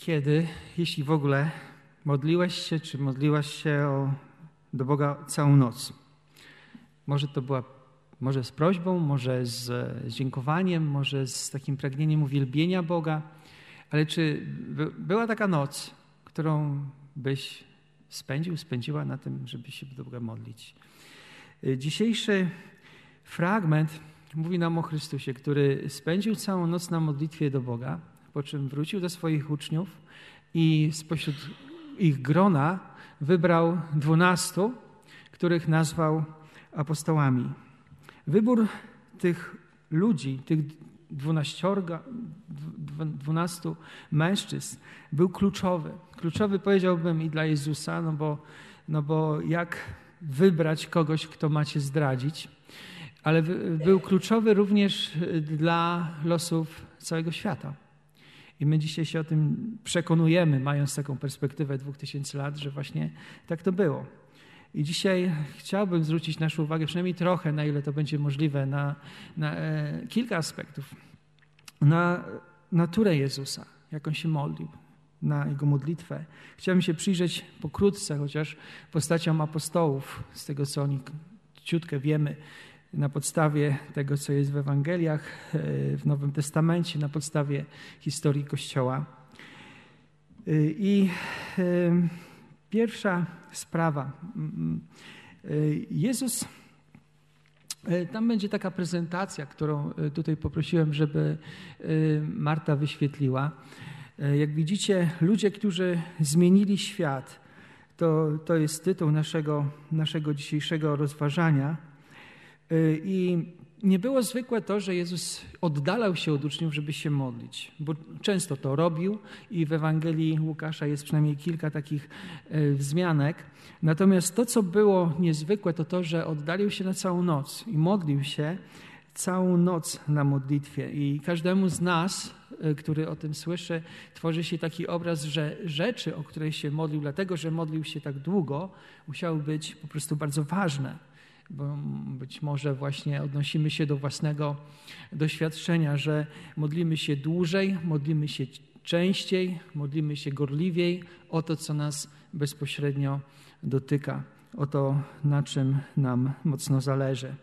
Kiedy, jeśli w ogóle, modliłeś się, czy modliłaś się o, do Boga całą noc? Może to była, może z prośbą, może z, dziękowaniem, może z takim pragnieniem uwielbienia Boga, ale czy by, była taka noc, którą byś spędził, spędziła na tym, żeby się do Boga modlić? Dzisiejszy fragment mówi nam o Chrystusie, który spędził całą noc na modlitwie do Boga, po czym wrócił do swoich uczniów i spośród ich grona wybrał dwunastu, których nazwał apostołami. Wybór tych ludzi, tych dwunastu mężczyzn był kluczowy. Kluczowy powiedziałbym i dla Jezusa, no bo, no bo jak wybrać kogoś, kto macie zdradzić, ale był kluczowy również dla losów całego świata. I my dzisiaj się o tym przekonujemy, mając taką perspektywę dwóch tysięcy lat, że właśnie tak to było. I dzisiaj chciałbym zwrócić naszą uwagę, przynajmniej trochę, na ile to będzie możliwe, na, na e, kilka aspektów. Na naturę Jezusa, jak on się modlił, na jego modlitwę. Chciałbym się przyjrzeć pokrótce, chociaż postaciom apostołów, z tego co oni ciutkę wiemy, na podstawie tego, co jest w Ewangeliach, e, w Nowym Testamencie, na podstawie historii Kościoła. E, I e, pierwsza sprawa. Jezus, tam będzie taka prezentacja, którą tutaj poprosiłem, żeby Marta wyświetliła. Jak widzicie, ludzie, którzy zmienili świat, to, to jest tytuł naszego, naszego dzisiejszego rozważania. Y, I nie było zwykłe to, że Jezus oddalał się od uczniów, żeby się modlić, bo często to robił i w Ewangelii Łukasza jest przynajmniej kilka takich y, wzmianek. Natomiast to, co było niezwykłe, to to, że oddalił się na całą noc i modlił się całą noc na modlitwie. I każdemu z nas, y, który o tym słyszy, tworzy się taki obraz, że rzeczy, o które się modlił, dlatego że modlił się tak długo, musiały być po prostu bardzo ważne bo być może właśnie odnosimy się do własnego doświadczenia, że modlimy się dłużej, modlimy się częściej, modlimy się gorliwiej o to, co nas bezpośrednio dotyka, o to, na czym nam mocno zależy.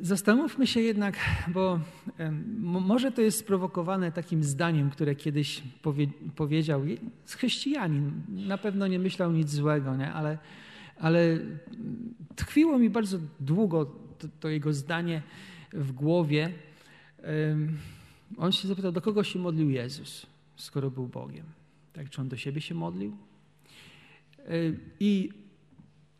Zastanówmy się jednak, bo może to jest sprowokowane takim zdaniem, które kiedyś powie, powiedział chrześcijanin. Na pewno nie myślał nic złego, nie? ale ale tkwiło mi bardzo długo to, to jego zdanie w głowie. On się zapytał, do kogo się modlił Jezus, skoro był Bogiem? Tak, czy on do siebie się modlił? I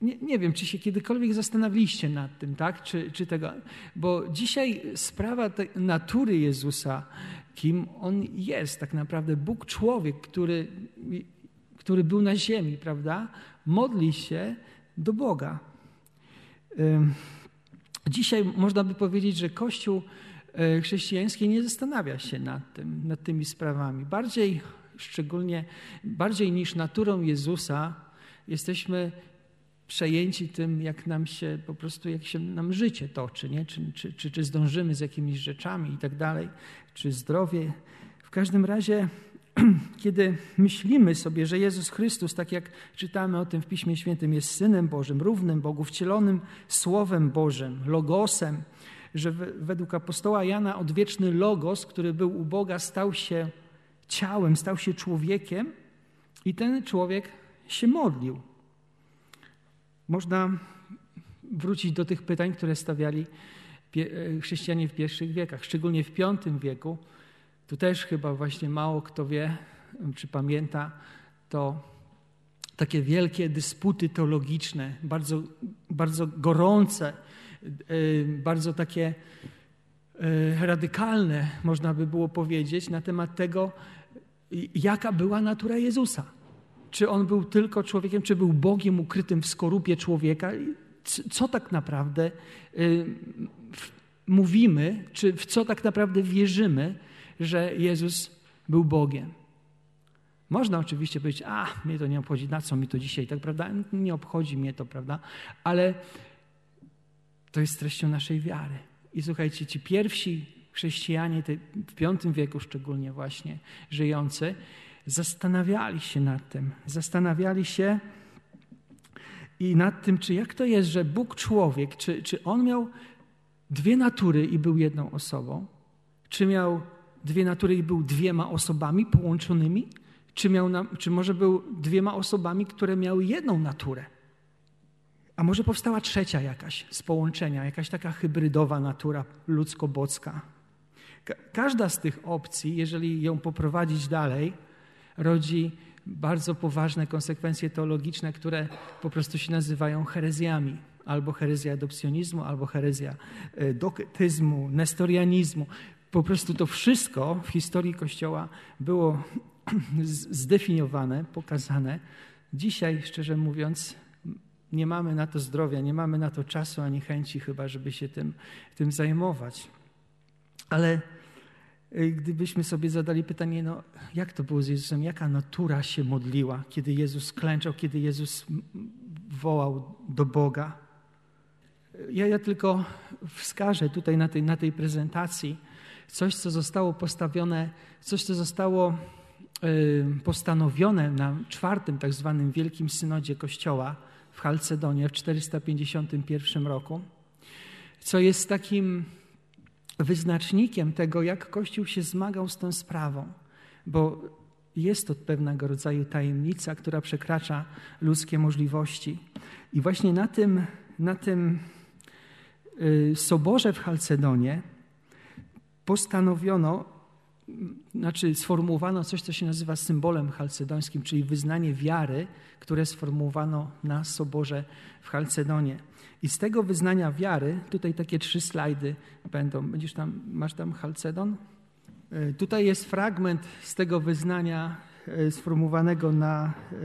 nie, nie, wiem, czy się kiedykolwiek zastanawialiście nad tym, tak? Czy, czy tego, bo dzisiaj sprawa natury Jezusa, kim on jest, tak naprawdę Bóg człowiek, który, który był na ziemi, prawda? Modli się do Boga. Dzisiaj można by powiedzieć, że Kościół e, chrześcijański nie zastanawia się nad tym, nad tymi sprawami. Bardziej, szczególnie bardziej niż naturą Jezusa, jesteśmy przejęci tym, jak nam się po prostu, jak się nam życie toczy, nie? Czy, czy, czy, czy zdążymy z jakimiś rzeczami i tak dalej, czy zdrowie. W każdym razie kiedy myślimy sobie, że Jezus Chrystus, tak jak czytamy o tym w Piśmie Świętym, jest Synem Bożym, równym Bogu, wcielonym Słowem Bożym, Logosem, że według apostoła Jana odwieczny Logos, który był u Boga, stał się ciałem, stał się człowiekiem i ten człowiek się modlił. Można wrócić do tych pytań, które stawiali chrześcijanie w pierwszych wiekach, szczególnie w V wieku, tu też chyba właśnie mało kto wie, czy pamięta, to takie wielkie dysputy teologiczne, bardzo, bardzo gorące, e, bardzo takie e, radykalne, można by było powiedzieć, na temat tego, jaka była natura Jezusa. Czy on był tylko człowiekiem, czy był Bogiem ukrytym w skorupie człowieka? Co tak naprawdę e, mówimy, czy w co tak naprawdę wierzymy, że Jezus był Bogiem. Można oczywiście powiedzieć, a mnie to nie obchodzi, na co mi to dzisiaj, tak prawda? Nie obchodzi mnie to, prawda? Ale to jest treścią naszej wiary. I słuchajcie, ci pierwsi chrześcijanie w V wieku szczególnie właśnie żyjący, zastanawiali się nad tym. Zastanawiali się i nad tym, czy jak to jest, że Bóg człowiek, czy, czy on miał dwie natury i był jedną osobą, czy miał dwie natury i był dwiema osobami połączonymi, czy, miał na, czy może był dwiema osobami, które miały jedną naturę. A może powstała trzecia jakaś z połączenia, jakaś taka hybrydowa natura ludzko-bocka. Ka każda z tych opcji, jeżeli ją poprowadzić dalej, rodzi bardzo poważne konsekwencje teologiczne, które po prostu się nazywają herezjami. Albo herezja adopcjonizmu, albo herezja e, doktyzmu, nestorianizmu. Po prostu to wszystko w historii Kościoła było zdefiniowane, pokazane. Dzisiaj, szczerze mówiąc, nie mamy na to zdrowia, nie mamy na to czasu ani chęci chyba, żeby się tym, tym zajmować. Ale y, gdybyśmy sobie zadali pytanie, no jak to było z Jezusem, jaka natura się modliła, kiedy Jezus klęczał, kiedy Jezus wołał do Boga. Ja, ja tylko wskażę tutaj na tej, na tej prezentacji coś, co zostało postawione, coś, co zostało y, postanowione na czwartym tak zwanym Wielkim Synodzie Kościoła, w Halcedonie w 451 roku, co jest takim wyznacznikiem tego, jak Kościół się zmagał z tą sprawą, bo jest to pewnego rodzaju tajemnica, która przekracza ludzkie możliwości. I właśnie na tym, na tym y, soborze w Halcedonie postanowiono znaczy sformułowano coś, co się nazywa symbolem chalcedońskim, czyli wyznanie wiary, które sformułowano na soborze w Chalcedonie. I z tego wyznania wiary, tutaj takie trzy slajdy będą. Będziesz tam, masz tam Chalcedon? E, tutaj jest fragment z tego wyznania e, sformułowanego na e,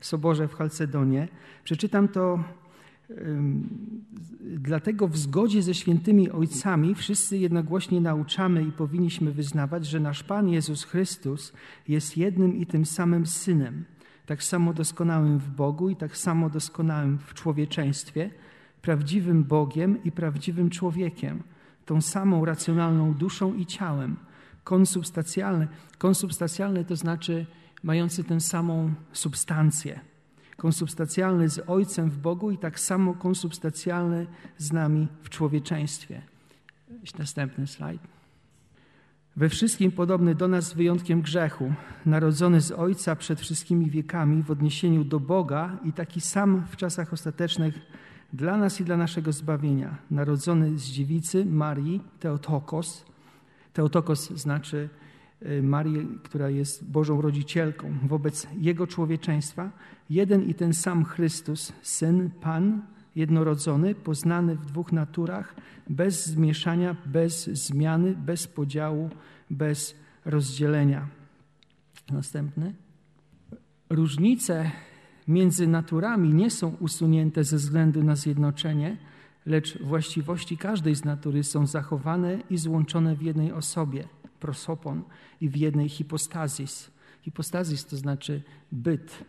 soborze w Chalcedonie. Przeczytam to Dlatego w zgodzie ze świętymi ojcami wszyscy jednogłośnie nauczamy i powinniśmy wyznawać, że nasz Pan Jezus Chrystus jest jednym i tym samym Synem, tak samo doskonałym w Bogu i tak samo doskonałym w człowieczeństwie, prawdziwym Bogiem i prawdziwym człowiekiem, tą samą racjonalną duszą i ciałem. Konsubstacjalne, konsubstacjalne to znaczy mający tę samą substancję konsubstacjalny z Ojcem w Bogu i tak samo konsubstacjalny z nami w człowieczeństwie. Następny slajd. We wszystkim podobny do nas z wyjątkiem grzechu, narodzony z Ojca przed wszystkimi wiekami w odniesieniu do Boga i taki sam w czasach ostatecznych dla nas i dla naszego zbawienia. Narodzony z dziewicy Marii, Teotokos. Teotokos znaczy Marii, która jest Bożą rodzicielką, wobec Jego człowieczeństwa, jeden i ten sam Chrystus, Syn, Pan, jednorodzony, poznany w dwóch naturach, bez zmieszania, bez zmiany, bez podziału, bez rozdzielenia. Następny. Różnice między naturami nie są usunięte ze względu na zjednoczenie, lecz właściwości każdej z natury są zachowane i złączone w jednej osobie – prosopon i w jednej hipostazis. Hipostazis to znaczy byt.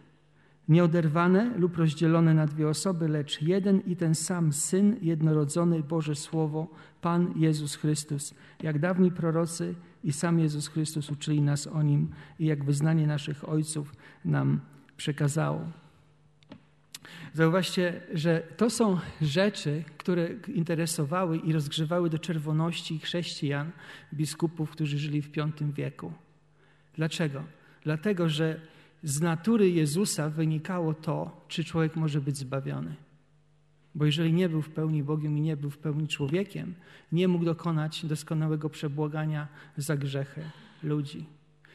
Nieoderwane lub rozdzielone na dwie osoby, lecz jeden i ten sam Syn, jednorodzony Boże Słowo, Pan Jezus Chrystus. Jak dawni prorocy i sam Jezus Chrystus uczyli nas o Nim i jak wyznanie naszych ojców nam przekazało. Zauważcie, że to są rzeczy, które interesowały i rozgrzewały do czerwoności chrześcijan, biskupów, którzy żyli w V wieku. Dlaczego? Dlatego, że z natury Jezusa wynikało to, czy człowiek może być zbawiony. Bo jeżeli nie był w pełni Bogiem i nie był w pełni człowiekiem, nie mógł dokonać doskonałego przebłagania za grzechy ludzi.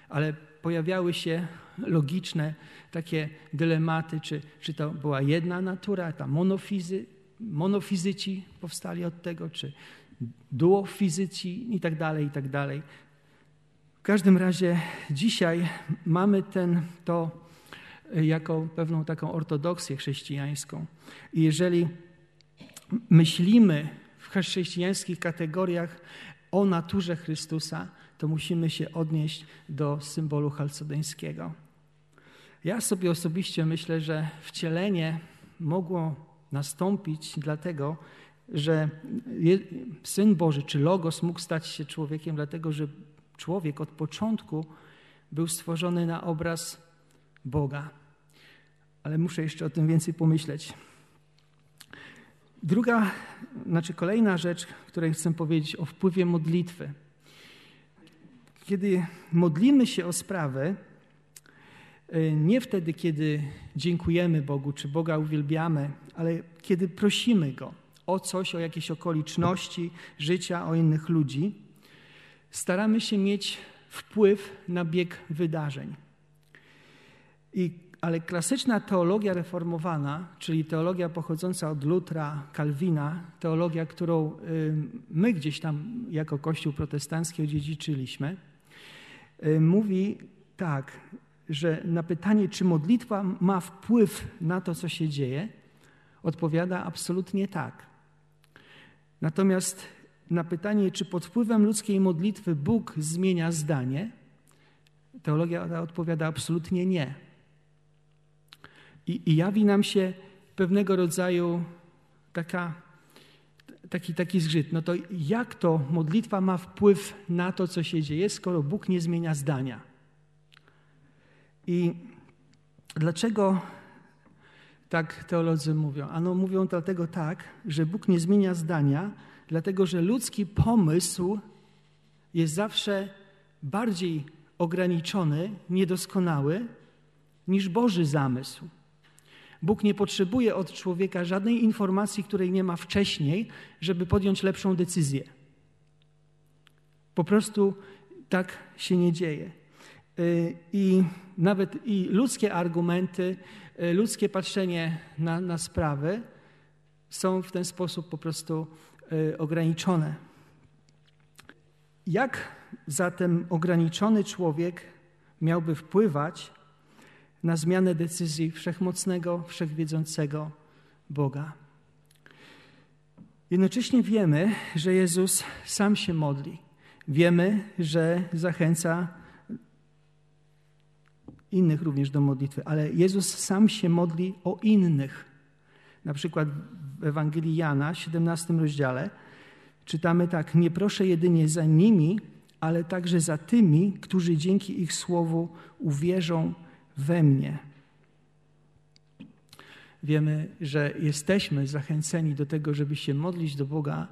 Ale pojawiały się logiczne takie dylematy, czy, czy to była jedna natura, ta monofizy, monofizyci powstali od tego, czy duofizyci i tak dalej, i tak dalej. W każdym razie dzisiaj mamy ten, to jako pewną taką ortodoksję chrześcijańską. I jeżeli myślimy w chrześcijańskich kategoriach o naturze Chrystusa, to musimy się odnieść do symbolu chalcedońskiego. Ja sobie osobiście myślę, że wcielenie mogło nastąpić dlatego, że Syn Boży czy Logos mógł stać się człowiekiem, dlatego że człowiek od początku był stworzony na obraz Boga. Ale muszę jeszcze o tym więcej pomyśleć. Druga, znaczy kolejna rzecz, której chcę powiedzieć o wpływie modlitwy. Kiedy modlimy się o sprawę, y, nie wtedy, kiedy dziękujemy Bogu, czy Boga uwielbiamy, ale kiedy prosimy Go o coś, o jakieś okoliczności życia, o innych ludzi, staramy się mieć wpływ na bieg wydarzeń. I, ale klasyczna teologia reformowana, czyli teologia pochodząca od Lutra, Kalwina, teologia, którą y, my gdzieś tam jako Kościół protestancki odziedziczyliśmy, mówi tak, że na pytanie, czy modlitwa ma wpływ na to, co się dzieje, odpowiada absolutnie tak. Natomiast na pytanie, czy pod wpływem ludzkiej modlitwy Bóg zmienia zdanie, teologia odpowiada absolutnie nie. I, i jawi nam się pewnego rodzaju taka, taki, taki zgrzyt. No to jak to modlitwa ma wpływ na to, co się dzieje, skoro Bóg nie zmienia zdania? I dlaczego tak teolodzy mówią? Ano mówią dlatego tak, że Bóg nie zmienia zdania, dlatego że ludzki pomysł jest zawsze bardziej ograniczony, niedoskonały niż Boży zamysł. Bóg nie potrzebuje od człowieka żadnej informacji, której nie ma wcześniej, żeby podjąć lepszą decyzję. Po prostu tak się nie dzieje. Y, I nawet i ludzkie argumenty, y, ludzkie patrzenie na, na sprawy są w ten sposób po prostu y, ograniczone. Jak zatem ograniczony człowiek miałby wpływać na zmianę decyzji wszechmocnego, wszechwiedzącego Boga? Jednocześnie wiemy, że Jezus sam się modli. Wiemy, że zachęca innych również do modlitwy, ale Jezus sam się modli o innych. Na przykład w Ewangelii Jana, 17 rozdziale, czytamy tak: Nie proszę jedynie za nimi, ale także za tymi, którzy dzięki ich słowu uwierzą we mnie. Wiemy, że jesteśmy zachęceni do tego, żeby się modlić do Boga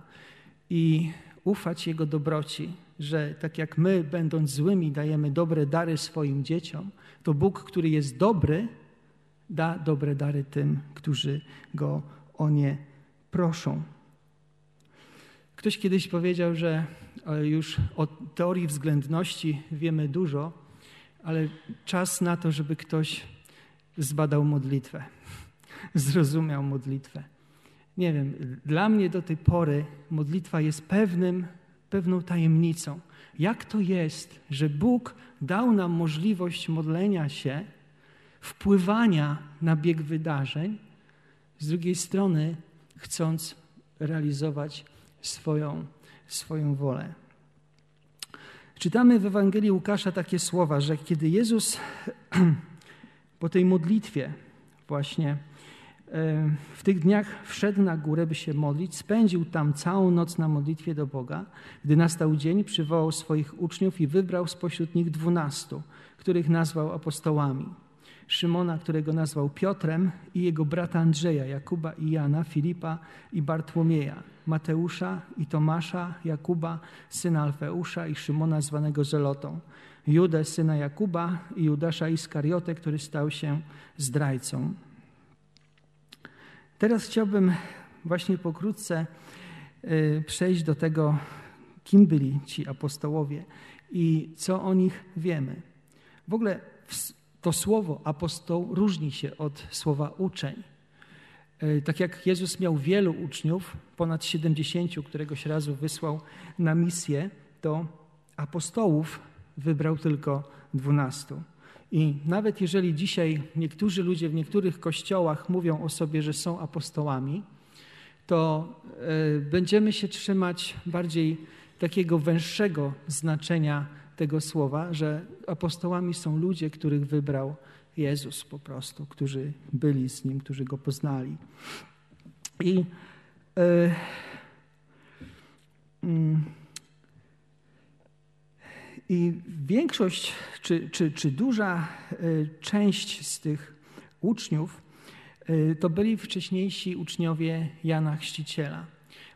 i ufać Jego dobroci, że tak jak my, będąc złymi, dajemy dobre dary swoim dzieciom, to Bóg, który jest dobry, da dobre dary tym, którzy Go o nie proszą. Ktoś kiedyś powiedział, że e, już o teorii względności wiemy dużo, ale czas na to, żeby ktoś zbadał modlitwę, zrozumiał modlitwę. Nie wiem, dla mnie do tej pory modlitwa jest pewnym, pewną tajemnicą. Jak to jest, że Bóg dał nam możliwość modlenia się, wpływania na bieg wydarzeń, z drugiej strony chcąc realizować swoją, swoją wolę. Czytamy w Ewangelii Łukasza takie słowa, że kiedy Jezus po tej modlitwie właśnie e, w tych dniach wszedł na górę, by się modlić, spędził tam całą noc na modlitwie do Boga. Gdy nastał dzień, przywołał swoich uczniów i wybrał spośród nich dwunastu, których nazwał apostołami. Szymona, którego nazwał Piotrem, i jego brata Andrzeja, Jakuba i Jana, Filipa i Bartłomieja, Mateusza i Tomasza, Jakuba, syna Alfeusza i Szymona zwanego Zelotą, Judę, syna Jakuba i Judasza Iskariotę, który stał się zdrajcą. Teraz chciałbym właśnie pokrótce y, przejść do tego, kim byli ci apostołowie i co o nich wiemy. W ogóle to słowo apostoł różni się od słowa uczeń. E, tak jak Jezus miał wielu uczniów, ponad 70, któregoś razu wysłał na misję, to apostołów wybrał tylko 12. I nawet jeżeli dzisiaj niektórzy ludzie w niektórych kościołach mówią o sobie, że są apostołami, to e, będziemy się trzymać bardziej takiego węższego znaczenia tego słowa, że apostołami są ludzie, których wybrał Jezus po prostu, którzy byli z Nim, którzy Go poznali. I yy, I większość, czy, czy, czy duża część z tych uczniów to byli wcześniejsi uczniowie Jana Chrzciciela.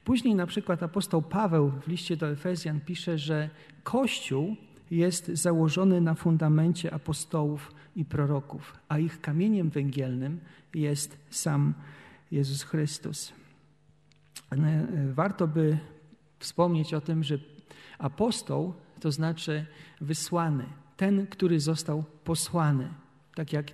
Później na przykład apostoł Paweł w liście do Efezjan pisze, że Kościół jest założony na fundamencie apostołów i proroków, a ich kamieniem węgielnym jest sam Jezus Chrystus. Warto by wspomnieć o tym, że apostoł to znaczy wysłany, ten, który został posłany. Tak jak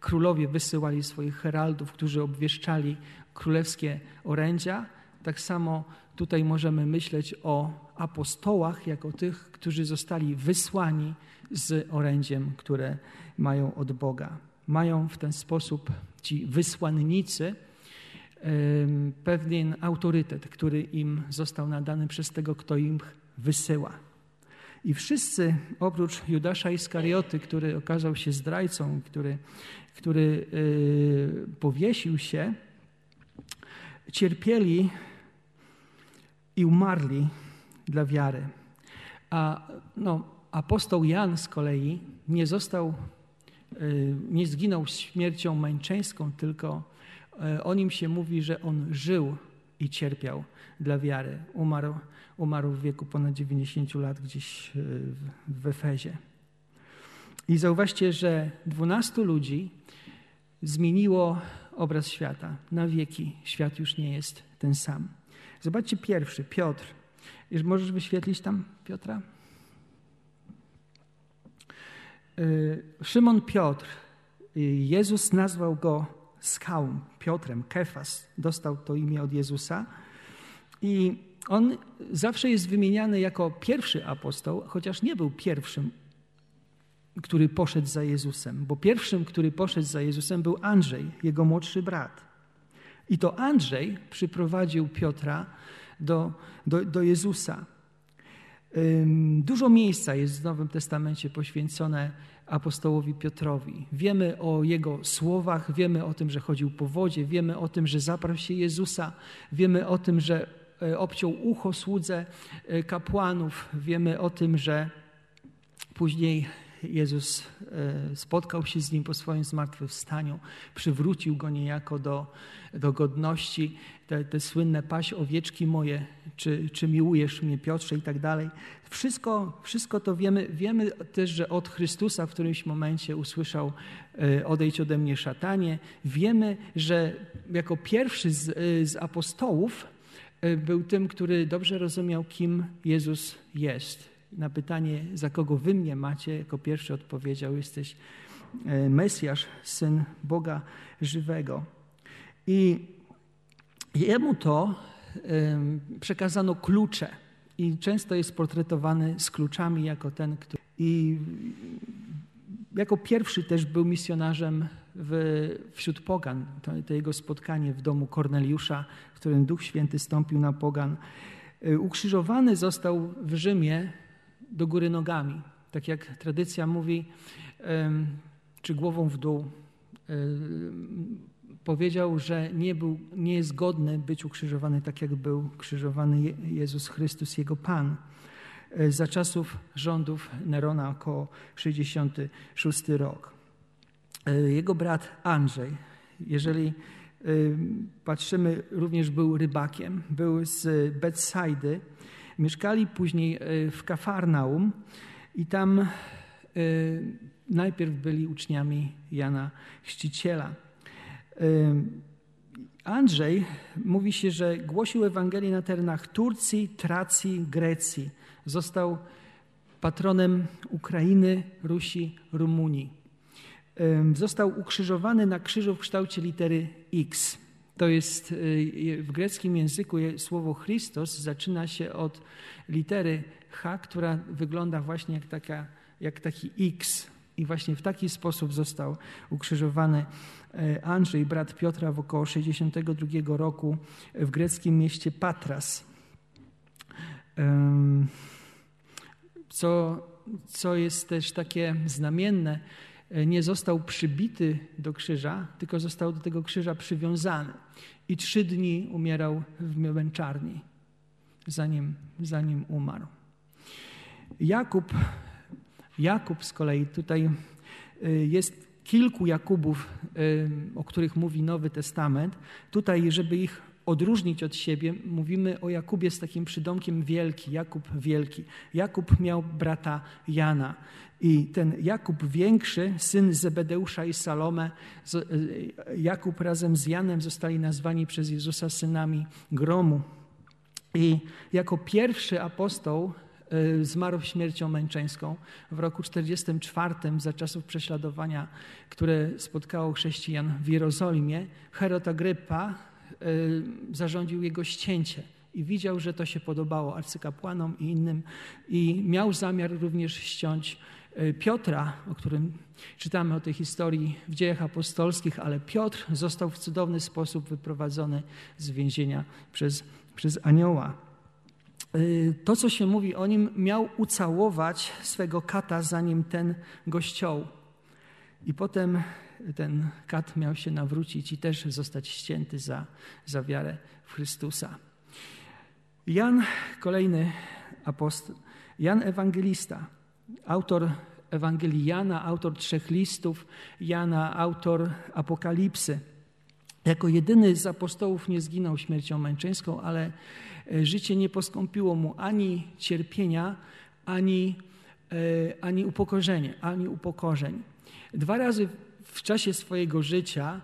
królowie wysyłali swoich heraldów, którzy obwieszczali królewskie orędzia, tak samo tutaj możemy myśleć o apostołach jako tych, którzy zostali wysłani z orędziem, które mają od Boga. Mają w ten sposób ci wysłannicy pewien autorytet, który im został nadany przez tego, kto im wysyła. I wszyscy, oprócz Judasza Iskarioty, który okazał się zdrajcą, który, który y, powiesił się, cierpieli i umarli dla wiary. A no, apostoł Jan z kolei nie został, y, nie zginął śmiercią męczeńską, tylko y, o nim się mówi, że on żył i cierpiał dla wiary. Umarł, umarł w wieku ponad 90 lat gdzieś y, w Efezie. I zauważcie, że 12 ludzi zmieniło obraz świata. Na wieki świat już nie jest ten sam. Zobaczcie pierwszy, Piotr. Możesz wyświetlić tam Piotra? Y, Szymon Piotr. Y, Jezus nazwał go skałą, Piotrem, Kefas. Dostał to imię od Jezusa. I on zawsze jest wymieniany jako pierwszy apostoł, chociaż nie był pierwszym, który poszedł za Jezusem, bo pierwszym, który poszedł za Jezusem był Andrzej, jego młodszy brat. I to Andrzej przyprowadził Piotra do, do, do Jezusa. Dużo miejsca jest w Nowym Testamencie poświęcone apostołowi Piotrowi. Wiemy o jego słowach, wiemy o tym, że chodził po wodzie, wiemy o tym, że zaparł się Jezusa, wiemy o tym, że e, obciął ucho słudze e, kapłanów, wiemy o tym, że później Jezus e, spotkał się z nim po swoim zmartwychwstaniu, przywrócił go niejako do, do godności. Te, te słynne paś owieczki moje, czy, czy miłujesz mnie Piotrze i tak dalej. Wszystko, wszystko to wiemy. Wiemy też, że od Chrystusa w którymś momencie usłyszał e, odejdź ode mnie szatanie. Wiemy, że jako pierwszy z, e, z apostołów był tym, który dobrze rozumiał, kim Jezus jest na pytanie, za kogo wy mnie macie, jako pierwszy odpowiedział: Jesteś e, Mesjasz, syn Boga żywego. I jemu to przekazano klucze. I często jest portretowany z kluczami jako ten, który. I jako pierwszy też był misjonarzem w, wśród pogan. To, to, jego spotkanie w domu Korneliusza, w którym Duch Święty stąpił na pogan. E, ukrzyżowany został w Rzymie do góry nogami. Tak jak tradycja mówi, czy głową w dół. Powiedział, że nie, był, nie jest godny być ukrzyżowany tak, jak był krzyżowany Jezus Chrystus, jego Pan. E, za czasów rządów Nerona około 66 rok. E, jego brat Andrzej, jeżeli patrzymy, również był rybakiem, był z Betsaidy, Mieszkali później e, w Kafarnaum i tam e, najpierw byli uczniami Jana Chrzciciela. E, Andrzej mówi się, że głosił Ewangelię na terenach Turcji, Tracji, Grecji. Został patronem Ukrainy, Rusi, Rumunii. Został ukrzyżowany na krzyżu w kształcie litery X. To jest y, w greckim języku słowo Christos zaczyna się od litery H, która wygląda właśnie jak, taka, jak taki X. I właśnie w taki sposób został ukrzyżowany e, Andrzej, brat Piotra, w około 62 roku w greckim mieście Patras. Co, co jest też takie znamienne, nie został przybity do krzyża, tylko został do tego krzyża przywiązany. I trzy dni umierał w męczarni, zanim, zanim umarł. Jakub Jakub z kolei tutaj jest kilku Jakubów, o których mówi Nowy Testament. Tutaj, żeby ich odróżnić od siebie, mówimy o Jakubie z takim przydomkiem wielki, Jakub wielki. Jakub miał brata Jana. I ten Jakub większy, syn Zebedeusza i Salome, e, Jakub razem z Janem zostali nazwani przez Jezusa synami gromu. I jako pierwszy apostoł e, zmarł śmiercią męczeńską w roku 44 za czasów prześladowania, które spotkało chrześcijan w Jerozolimie. Herod Agrypa zarządził jego ścięcie i widział, że to się podobało arcykapłanom i innym i miał zamiar również ściąć E, Piotra, o którym czytamy o tej historii w dziejach apostolskich, ale Piotr został w cudowny sposób wyprowadzony z więzienia przez, przez anioła. E, to, co się mówi o nim, miał ucałować swego kata, zanim ten go ściął. I potem ten kat miał się nawrócić i też zostać ścięty za, za wiarę w Chrystusa. Jan, kolejny apostoł, Jan Ewangelista, autor Ewangelii Jana, autor trzech listów Jana, autor Apokalipsy. Jako jedyny z apostołów nie zginął śmiercią męczeńską, ale e, życie nie poskąpiło mu ani cierpienia, ani, e, ani upokorzenie, ani upokorzeń. Dwa razy w czasie swojego życia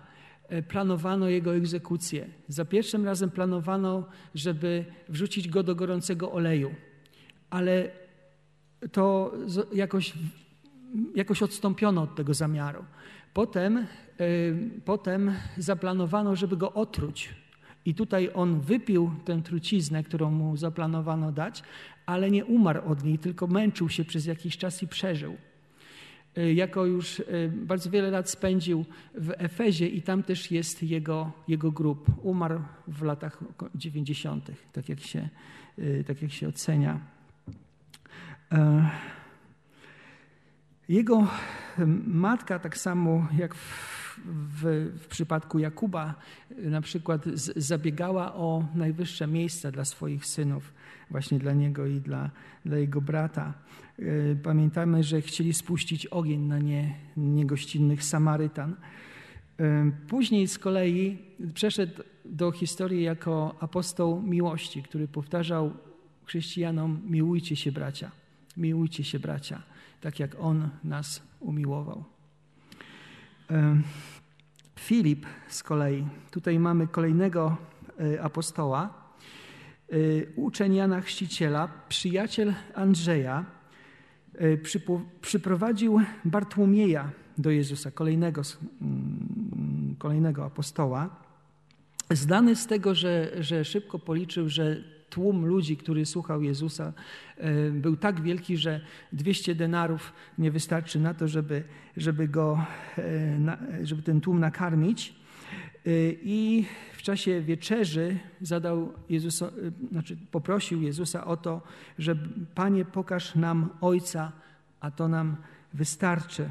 e, planowano jego egzekucję. Za pierwszym razem planowano, żeby wrzucić go do gorącego oleju, ale to jakoś, jakoś odstąpiono od tego zamiaru. Potem, y, potem zaplanowano, żeby go otruć. I tutaj on wypił tę truciznę, którą mu zaplanowano dać, ale nie umarł od niej, tylko męczył się przez jakiś czas i przeżył. Y, jako już y, bardzo wiele lat spędził w Efezie i tam też jest jego, jego grób. Umarł w latach 90., tak jak się, tak jak się ocenia. E, jego matka, tak samo jak w, w, w, przypadku Jakuba, na przykład z, zabiegała o najwyższe miejsca dla swoich synów, właśnie dla niego i dla, dla jego brata. E, pamiętamy, że chcieli spuścić ogień na nie, niegościnnych Samarytan. E, później z kolei przeszedł do historii jako apostoł miłości, który powtarzał chrześcijanom: miłujcie się, bracia. Miłujcie się, bracia, tak jak On nas umiłował. Filip z kolei, tutaj mamy kolejnego e, apostoła, e, uczeń Jana Chrzciciela, przyjaciel Andrzeja, e, przyprowadził Bartłomieja do Jezusa, kolejnego, mm, kolejnego apostoła. Znany z tego, że, że szybko policzył, że tłum ludzi, który słuchał Jezusa, e, był tak wielki, że 200 denarów nie wystarczy na to, żeby, żeby, go, e, żeby ten tłum nakarmić. E, I w czasie wieczerzy zadał Jezusa, znaczy poprosił Jezusa o to, że Panie pokaż nam Ojca, a to nam wystarczy.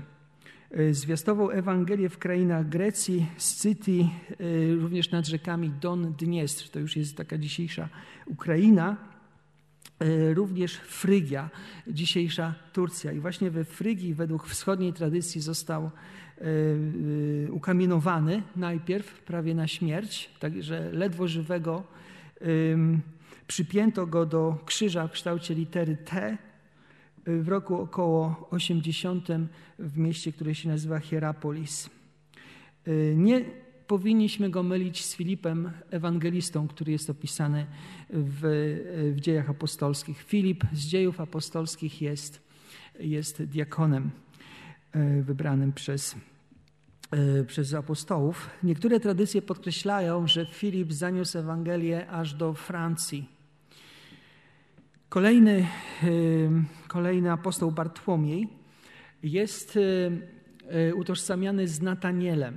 E, zwiastował Ewangelię w krainach Grecji, Scytii, e, również nad rzekami Don, Dniestr, to już jest taka dzisiejsza Ukraina, e, również Frygia, dzisiejsza Turcja. I właśnie we Frygii według wschodniej tradycji został ukamienowany najpierw prawie na śmierć, także ledwo żywego przypięto go do krzyża w kształcie litery T, w roku około 80 w mieście, które się nazywa Hierapolis. Y, nie powinniśmy go mylić z Filipem Ewangelistą, który jest opisany w, w dziejach apostolskich. Filip z dziejów apostolskich jest, jest diakonem y, wybranym przez, y, przez apostołów. Niektóre tradycje podkreślają, że Filip zaniósł Ewangelię aż do Francji Kolejny, kolejny apostoł Bartłomiej jest utożsamiany z Natanielem.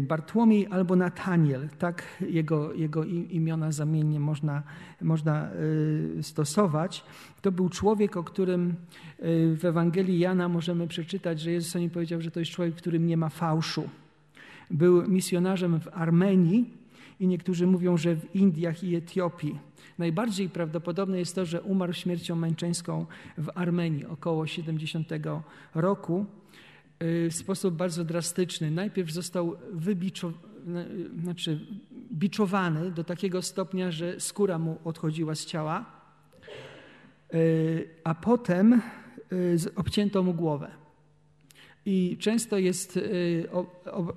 Bartłomiej albo Nataniel, tak jego, jego imiona zamiennie można, można stosować. To był człowiek, o którym w Ewangelii Jana możemy przeczytać, że Jezus o nim powiedział, że to jest człowiek, w którym nie ma fałszu. Był misjonarzem w Armenii i niektórzy mówią, że w Indiach i Etiopii najbardziej prawdopodobne jest to, że umarł śmiercią męczeńską w Armenii około 70 roku w sposób bardzo drastyczny. Najpierw został wybiczowany, znaczy biczowany do takiego stopnia, że skóra mu odchodziła z ciała, a potem obcięto mu głowę. I często jest y,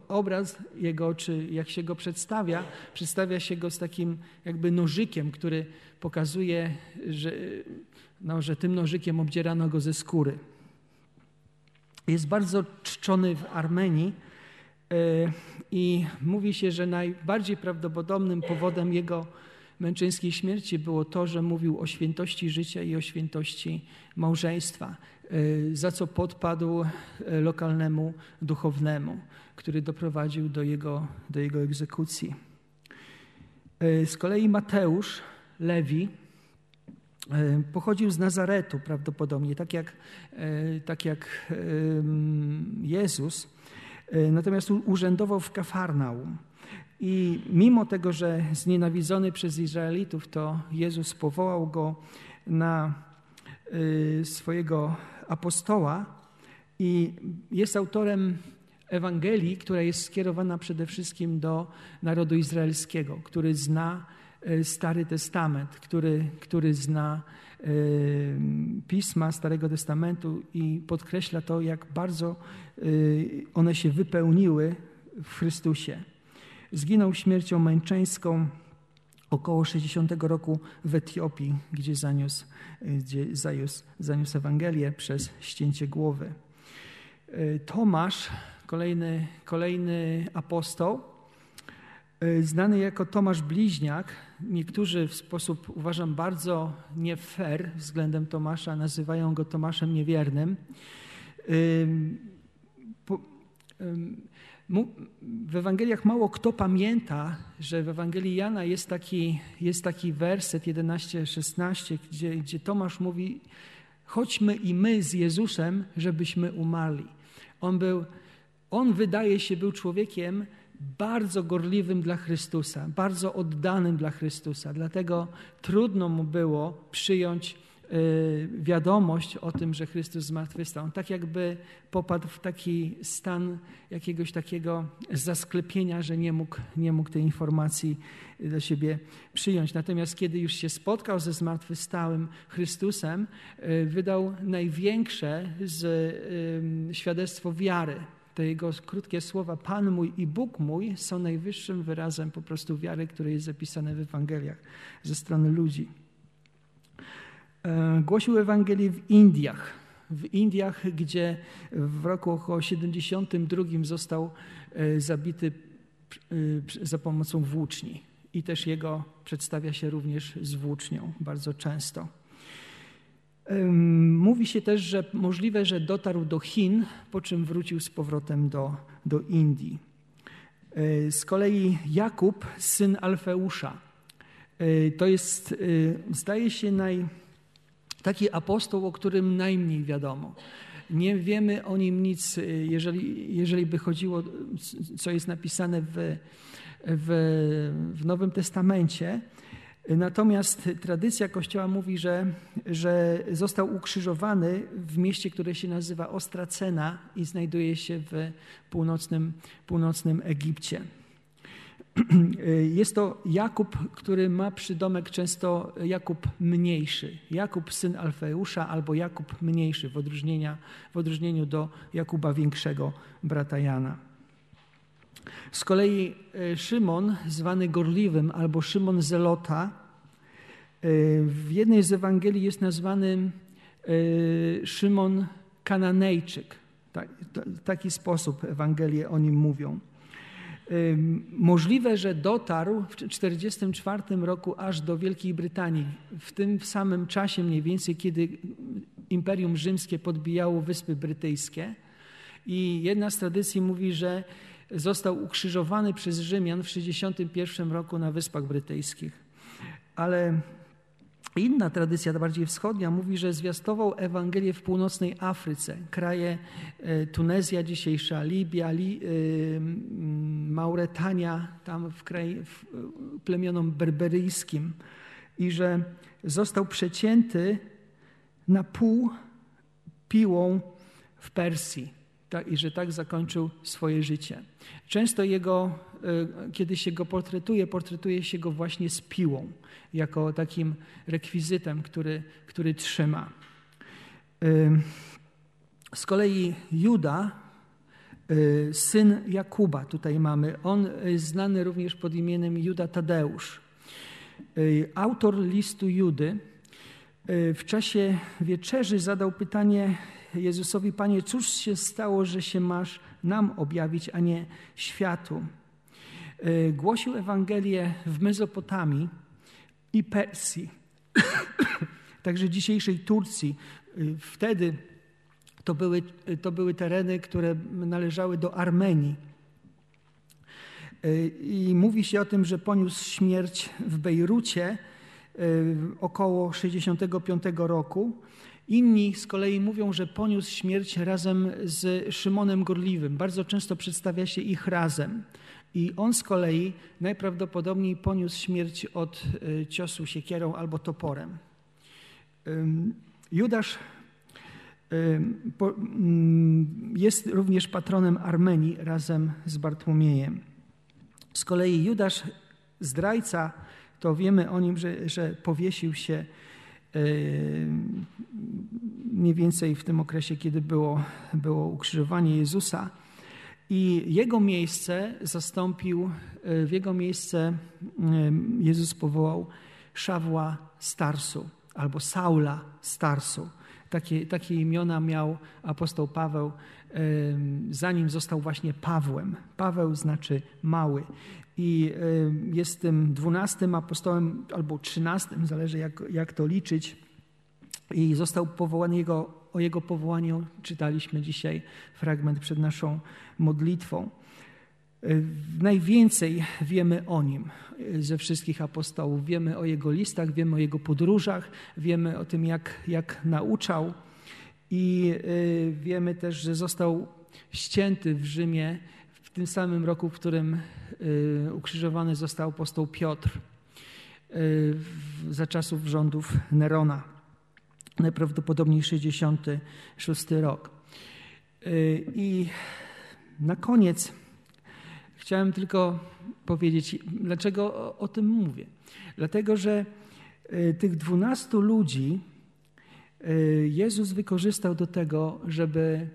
obraz jego, czy jak się go przedstawia, przedstawia się go z takim jakby nożykiem, który pokazuje, że, no, że tym nożykiem obdzierano go ze skóry. Jest bardzo czczony w Armenii y, i mówi się, że najbardziej prawdopodobnym powodem jego męczeńskiej śmierci było to, że mówił o świętości życia i o świętości małżeństwa. E, za co podpadł e, lokalnemu duchownemu, który doprowadził do jego, do jego egzekucji. E, z kolei Mateusz, Lewi, pochodził z Nazaretu prawdopodobnie, tak jak, tak jak Jezus, natomiast urzędował w Kafarnaum. I mimo tego, że znienawidzony przez Izraelitów, to Jezus powołał go na swojego apostoła i jest autorem Ewangelii, która jest skierowana przede wszystkim do narodu izraelskiego, który zna e, Stary Testament, który, który zna e, pisma Starego Testamentu i podkreśla to, jak bardzo e, one się wypełniły w Chrystusie. Zginął śmiercią męczeńską około 60 roku w Etiopii, gdzie zaniósł, gdzie zaniósł, zaniósł Ewangelię przez ścięcie głowy. E, Tomasz, kolejny, kolejny apostoł, e, znany jako Tomasz Bliźniak, niektórzy w sposób, uważam, bardzo nie fair względem Tomasza, nazywają go Tomaszem Niewiernym. W Ewangeliach mało kto pamięta, że w Ewangelii Jana jest taki, jest taki werset 11-16, gdzie, gdzie Tomasz mówi: Chodźmy i my z Jezusem, żebyśmy umarli. On był, on wydaje się był człowiekiem bardzo gorliwym dla Chrystusa, bardzo oddanym dla Chrystusa. Dlatego trudno mu było przyjąć wiadomość o tym, że Chrystus zmartwychwstał. On tak jakby popadł w taki stan jakiegoś takiego zasklepienia, że nie mógł, nie mógł tej informacji do siebie przyjąć. Natomiast kiedy już się spotkał ze zmartwychwstałym Chrystusem, y, wydał największe z y, świadectwo wiary. Te jego krótkie słowa, Pan mój i Bóg mój, są najwyższym wyrazem po prostu wiary, które jest zapisane w Ewangeliach ze strony ludzi. E, głosił Ewangelię w Indiach. W Indiach, gdzie w roku około 72 został e, zabity e, za pomocą włóczni. I też jego przedstawia się również z włócznią bardzo często. Mówi się też, że możliwe, że dotarł do Chin, po czym wrócił z powrotem do, do Indii. Z kolei Jakub, syn Alfeusza, to jest, zdaje się, naj, Taki apostoł, o którym najmniej wiadomo. Nie wiemy o nim nic, jeżeli, jeżeli by chodziło, co jest napisane w, w, w Nowym Testamencie. Natomiast tradycja Kościoła mówi, że, że został ukrzyżowany w mieście, które się nazywa Ostracena i znajduje się w północnym, północnym Egipcie. Jest to Jakub, który ma przydomek często Jakub mniejszy. Jakub syn Alfeusza albo Jakub mniejszy w, w odróżnieniu do Jakuba większego, brata Jana. Z kolei e, Szymon, zwany Gorliwym albo Szymon Zelota, e, w jednej z Ewangelii jest nazwany e, Szymon Kananejczyk. W taki sposób Ewangelie o nim mówią. Możliwe, że dotarł w 1944 roku aż do Wielkiej Brytanii, w tym samym czasie mniej więcej, kiedy Imperium Rzymskie podbijało Wyspy Brytyjskie. I jedna z tradycji mówi, że został ukrzyżowany przez Rzymian w 1961 roku na Wyspach Brytyjskich. Ale Inna tradycja, bardziej wschodnia, mówi, że zwiastował Ewangelię w północnej Afryce. Kraje e, Tunezja dzisiejsza, Libia, Li, e, Mauretania, tam w, kraj, w plemionom berberyjskim. i że został przecięty na pół piłą w Persji i że tak zakończył swoje życie. Często jego, e, kiedy się go portretuje, portretuje się go właśnie z piłą, jako takim rekwizytem, który, który trzyma. E, z kolei Juda, e, syn Jakuba, tutaj mamy, on znany również pod imieniem Juda Tadeusz. Autor listu Judy w czasie wieczerzy zadał pytanie Jezusowi: Panie, cóż się stało, że się masz nam objawić, a nie światu? E, głosił Ewangelię w Mezopotamii i Persji, także dzisiejszej Turcji. E, wtedy to były, to były tereny, które należały do Armenii. E, I mówi się o tym, że poniósł śmierć w Bejrucie około 65 roku Inni z kolei mówią, że poniósł śmierć razem z Szymonem Gorliwym. Bardzo często przedstawia się ich razem. I on z kolei najprawdopodobniej poniósł śmierć od e, ciosu siekierą albo toporem. Judasz mm, jest również patronem Armenii razem z Bartłomiejem. Z kolei Judasz, zdrajca, to wiemy o nim, że, że powiesił się mniej więcej w tym okresie, kiedy było, było ukrzyżowanie Jezusa. I jego miejsce zastąpił, w jego miejsce Jezus powołał Szawła Starsu albo Saula Starsu. Takie, takie imiona miał apostoł Paweł, zanim został właśnie Pawłem. Paweł znaczy mały i jest tym dwunastym apostołem albo trzynastym, zależy jak, jak to liczyć. I został powołany jego, o jego powołaniu czytaliśmy dzisiaj fragment przed naszą modlitwą. Najwięcej wiemy o nim ze wszystkich apostołów. Wiemy o jego listach, wiemy o jego podróżach, wiemy o tym, jak, jak nauczał. I y, wiemy też, że został ścięty w Rzymie tym samym roku, w którym y, ukrzyżowany został apostoł Piotr y, za czasów rządów Nerona, najprawdopodobniej 66 rok. Y, I na koniec chciałem tylko powiedzieć, dlaczego o, tym mówię. Dlatego, że tych dwunastu ludzi Jezus wykorzystał do tego, żeby,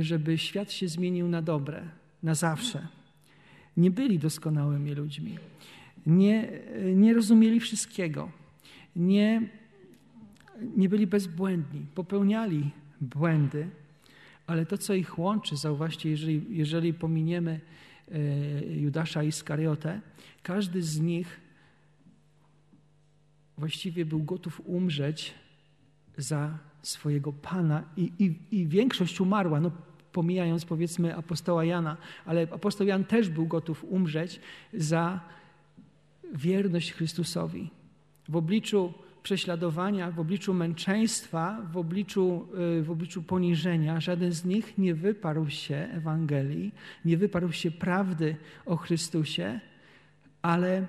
żeby świat się zmienił na dobre na zawsze. Nie byli doskonałymi ludźmi. Nie, nie rozumieli wszystkiego. Nie, nie byli bezbłędni. Popełniali błędy, ale to, co ich łączy, zauważcie, jeżeli, jeżeli pominiemy e, Judasza Iskariotę, każdy z nich właściwie był gotów umrzeć za swojego Pana i, i, i większość umarła. No, pomijając powiedzmy apostoła Jana, ale apostoł Jan też był gotów umrzeć za wierność Chrystusowi. W obliczu prześladowania, w obliczu męczeństwa, w obliczu, y, w obliczu poniżenia, żaden z nich nie wyparł się Ewangelii, nie wyparł się prawdy o Chrystusie, ale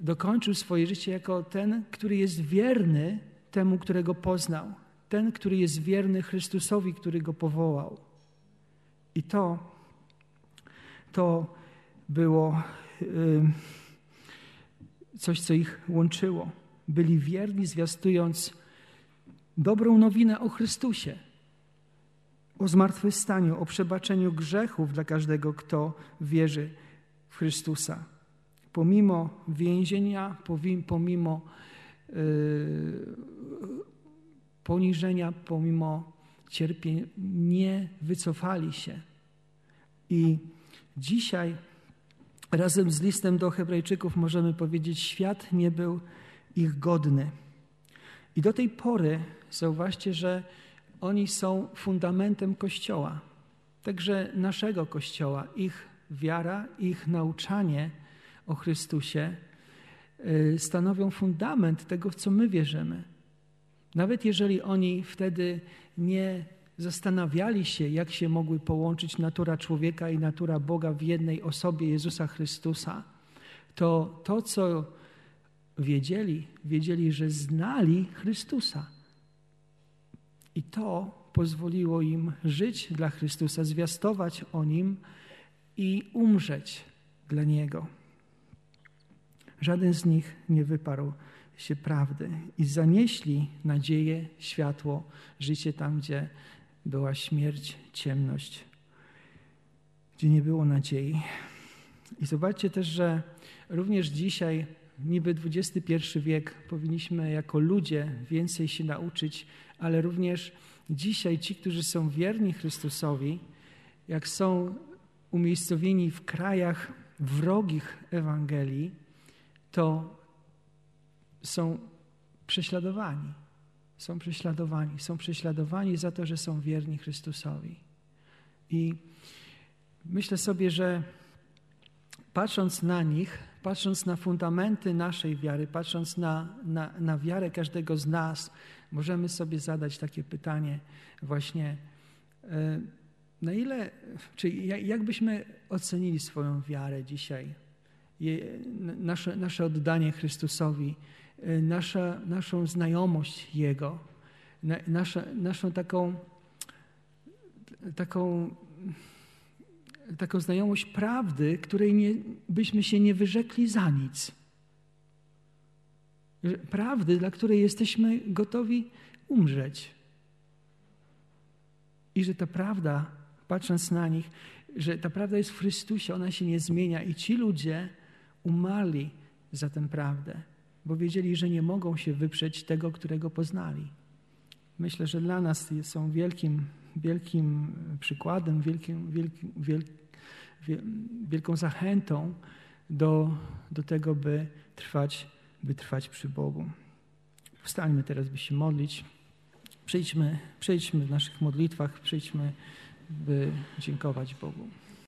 dokończył swoje życie jako ten, który jest wierny temu, którego poznał, ten, który jest wierny Chrystusowi, który go powołał. I to, to było y, coś, co ich łączyło. Byli wierni, zwiastując dobrą nowinę o Chrystusie, o zmartwychwstaniu, o przebaczeniu grzechów dla każdego, kto wierzy w Chrystusa. Pomimo więzienia, pomimo yy, poniżenia, pomimo cierpień, nie wycofali się. I dzisiaj razem z listem do Hebrajczyków możemy powiedzieć, świat nie był ich godny. I do tej pory zauważcie, że oni są fundamentem Kościoła, także naszego Kościoła. Ich wiara, ich nauczanie o Chrystusie y, stanowią fundament tego, w co my wierzymy. Nawet jeżeli oni wtedy nie zastanawiali się, jak się mogły połączyć natura człowieka i natura Boga w jednej osobie Jezusa Chrystusa, to to, co wiedzieli, wiedzieli, że znali Chrystusa. I to pozwoliło im żyć dla Chrystusa, zwiastować o Nim i umrzeć dla Niego. Żaden z nich nie wyparł się prawdy i zanieśli nadzieję, światło, życie tam, gdzie była śmierć, ciemność, gdzie nie było nadziei. I zobaczcie też, że również dzisiaj, niby XXI wiek, powinniśmy jako ludzie więcej się nauczyć, ale również dzisiaj ci, którzy są wierni Chrystusowi, jak są umiejscowieni w krajach wrogich Ewangelii, to są prześladowani. Są prześladowani. Są prześladowani za to, że są wierni Chrystusowi. I myślę sobie, że patrząc na nich, patrząc na fundamenty naszej wiary, patrząc na, na, na wiarę każdego z nas, możemy sobie zadać takie pytanie właśnie, e, na ile, czy jak byśmy ocenili swoją wiarę dzisiaj, nasze, nasze oddanie Chrystusowi, e, nasza, naszą znajomość Jego, nasza, naszą taką, taką, taką znajomość prawdy, której nie, byśmy się nie wyrzekli za nic prawdy, dla której jesteśmy gotowi umrzeć. I że ta prawda, patrząc na nich, że ta prawda jest w Chrystusie, ona się nie zmienia. I ci ludzie umarli za tę prawdę, bo wiedzieli, że nie mogą się wyprzeć tego, którego poznali. Myślę, że dla nas są wielkim, wielkim przykładem, wielkim, wielkim, wiel, wielką zachętą do, do tego, by trwać by trwać przy Bogu. Wstańmy teraz, by się modlić. Przejdźmy, przejdźmy w naszych modlitwach, przejdźmy, by dziękować Bogu.